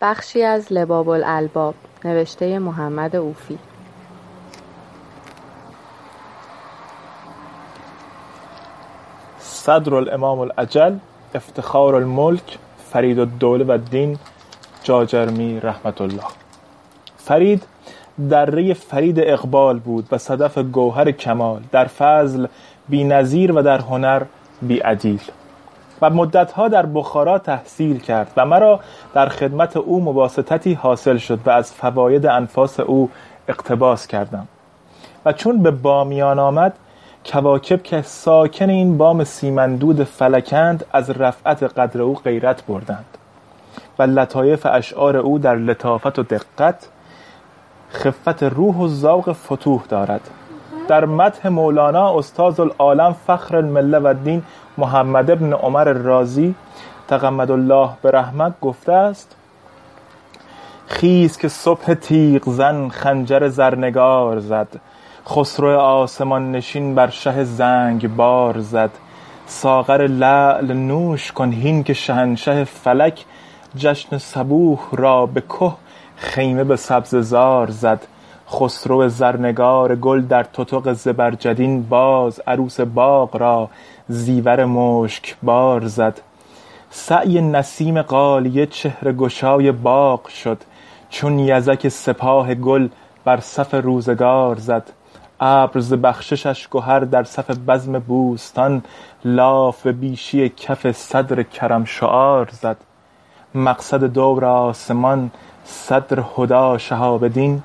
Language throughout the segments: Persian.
بخشی از لباب الالباب نوشته محمد اوفی. صدرالامام الاجل افتخار الملک فریدالدوله و الدین جاجرمی رحمة الله. فرید درهٔ فرید اقبال بود و صدف گوهر کمال در فضل بی نظیر و در هنر بی عدیل. و مدتها در بخارا تحصیل کرد و مرا در خدمت او مواسطتی حاصل شد و از فواید انفاس او اقتباس کردم. و چون به بامیان آمد کواکب که ساکن این بام سیماندود فلک اند از رفعت قدر او غیرت بردند و لطایف اشعار او در لطافت و دقت خفت روح و ذوق فتوح دارد. در مدح مولانا استاذالعالم فخر المله و الدین محمد بن عمر الرازی تغمد الله برحمة گفته است خیز که صبح تیغ زن خنجر زرنگار زد خسرو آسمان نشین بر شه زنگبار زد ساغر لعل نوش کن هین که شهنشه فلک جشن صبوح را به که خیمه به سبزه زار زد. خسرو زرنگار گل در تتق زبرجدین باز عروس باغ را زیور مشکبار زد. سعی نسیم غالیه چهره گشای باغ شد چون یزک سپاه گل بر صف روزگار زد. ابر ز بخششش گهر در صف بزم بوستان لاف به بیشی کف صدر کرم شعار زد. مقصد دور آسمان صدر هدی شهاب دین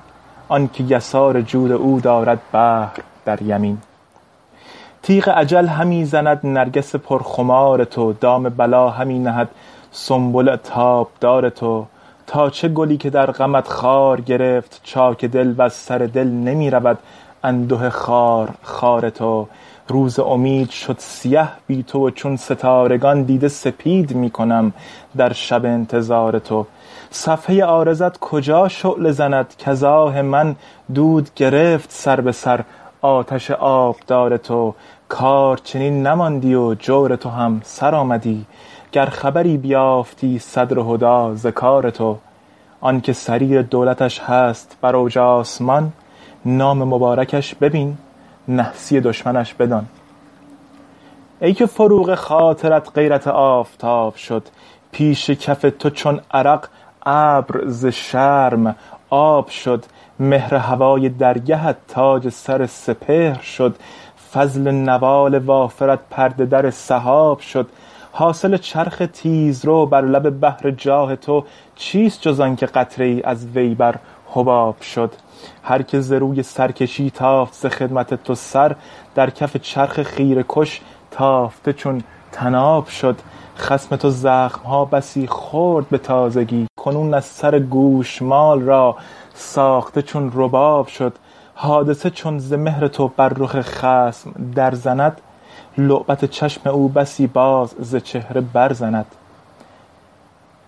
آن که یسار جود او دارد بحر در یمین. تیغ اجل همی زند نرگس پرخمار تو دام بلا همی نهد سنبل تابدار تو. تا چه گلی که در غمت خار گرفت چاک دل وز سر دل نمی رود انده خارخار تو. روز امید شد سیه بی تو و چون ستارگان دیده سپید می کنم در شب انتظار تو. صفحه عارضت کجا شعله زند؟ کز آه من دود گرفت سر به سر. آتش آبدار تو کار چنین نماندی و جور تو هم سر آمدی. گر خبری بیافتی صدر هدی ز کار تو. آن که سریر دولتش هست بر اوج آسمان نام مبارکش ببین نحسی دشمنش بدان. ای که فروغ خاطرت غیرت آفتاب شد پیش کف تو چون عرق ابر ز شرم آب شد مهر هوای درگهت تاج سر سپهر شد. فضل نوال وافرت پرده در سحاب شد. حاصل چرخ تیزرو بر لب بحر جاه تو چیست جز آن که قطره ای از وی بر حباب شد؟ هر که ز روی سرکشی تافت ز خدمت تو سر در کف چرخ خیره کش تافته چون طناب شد. خصم تو زخم ها بسی خورد به تازگی. کنون از سر گوشمال را ساخته چون رباب شد. حادثه چون ز مهر تو بر رخ خصم در زند. لعبت چشم او بسی باز ز چهره بر زند.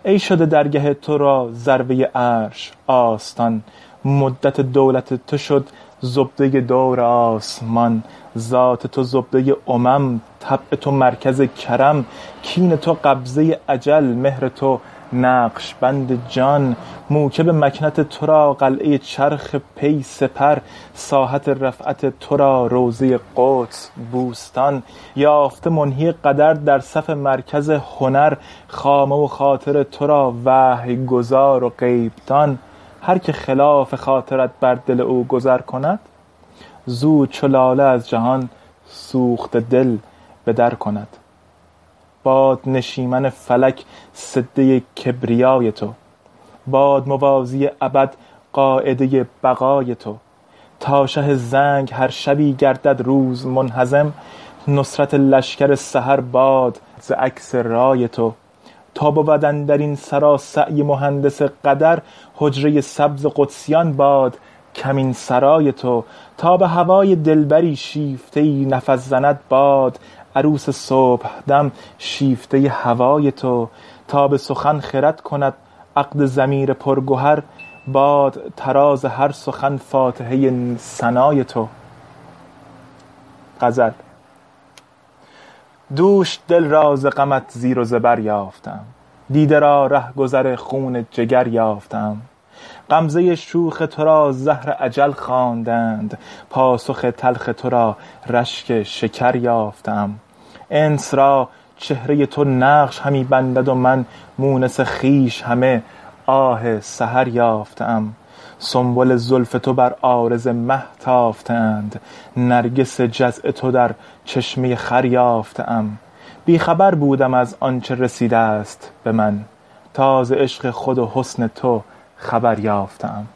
ای شده درگه تو را ذروه عرش آستان. مدت دولت تو شد. زبدۀ دور آسمان ذات تو زبدۀ امم طبع تو مرکز کرم کین تو قبضۀ اجل مهر تو نقش بند جان. موکب مکنت تو را قلعۀ چرخ پی سپر ساحت رفعت تو را روضۀ قدس بوستان. یافته منهی قدر در صف مرکز هنر خامه و خاطر تو را وحی گزار و غیب دان هر که خلاف خاطرت بر دل او گذر کند زود چو لاله از جهان سوخته دل به در کند. باد نشیمن فلک سدۀ کبریای تو باد موازی ابد قاعدۀ بقای تو. تا شه زنگ هر شبی گردد روز منهزم نصرت لشکر سحر باد ز عکس رای تو. تا بود اندرین سرا سعی مهندس قدر حجرۀ سبز قدسیان باد کمین سرای تو. تا به هوای دلبری شیفته ای نفس زند باد عروس صبحدم شیفته هوای تو. تا به سخن خرد کند عقد ضمیر پرگهر باد طراز هر سخن فاتحۀ ثنای تو. دوش دل را ز غمت زیر و زبر یافتم. دیده را رهگذر خون جگر یافتم. غمزه شوخ تو را زهر اجل خواندند. پاسخ تلخ تو را رشک شکر یافتم. انس را چهره تو نقش همی بندد و من مونس خویش همه آه سحر یافته ام سنبل زلف تو بر عارض مه تافته اند نرگس جزع تو در چشمه خور یافته بی خبر بودم از آنچه رسیده است به من. تا ز عشق خود و حسن تو خبر یافته ام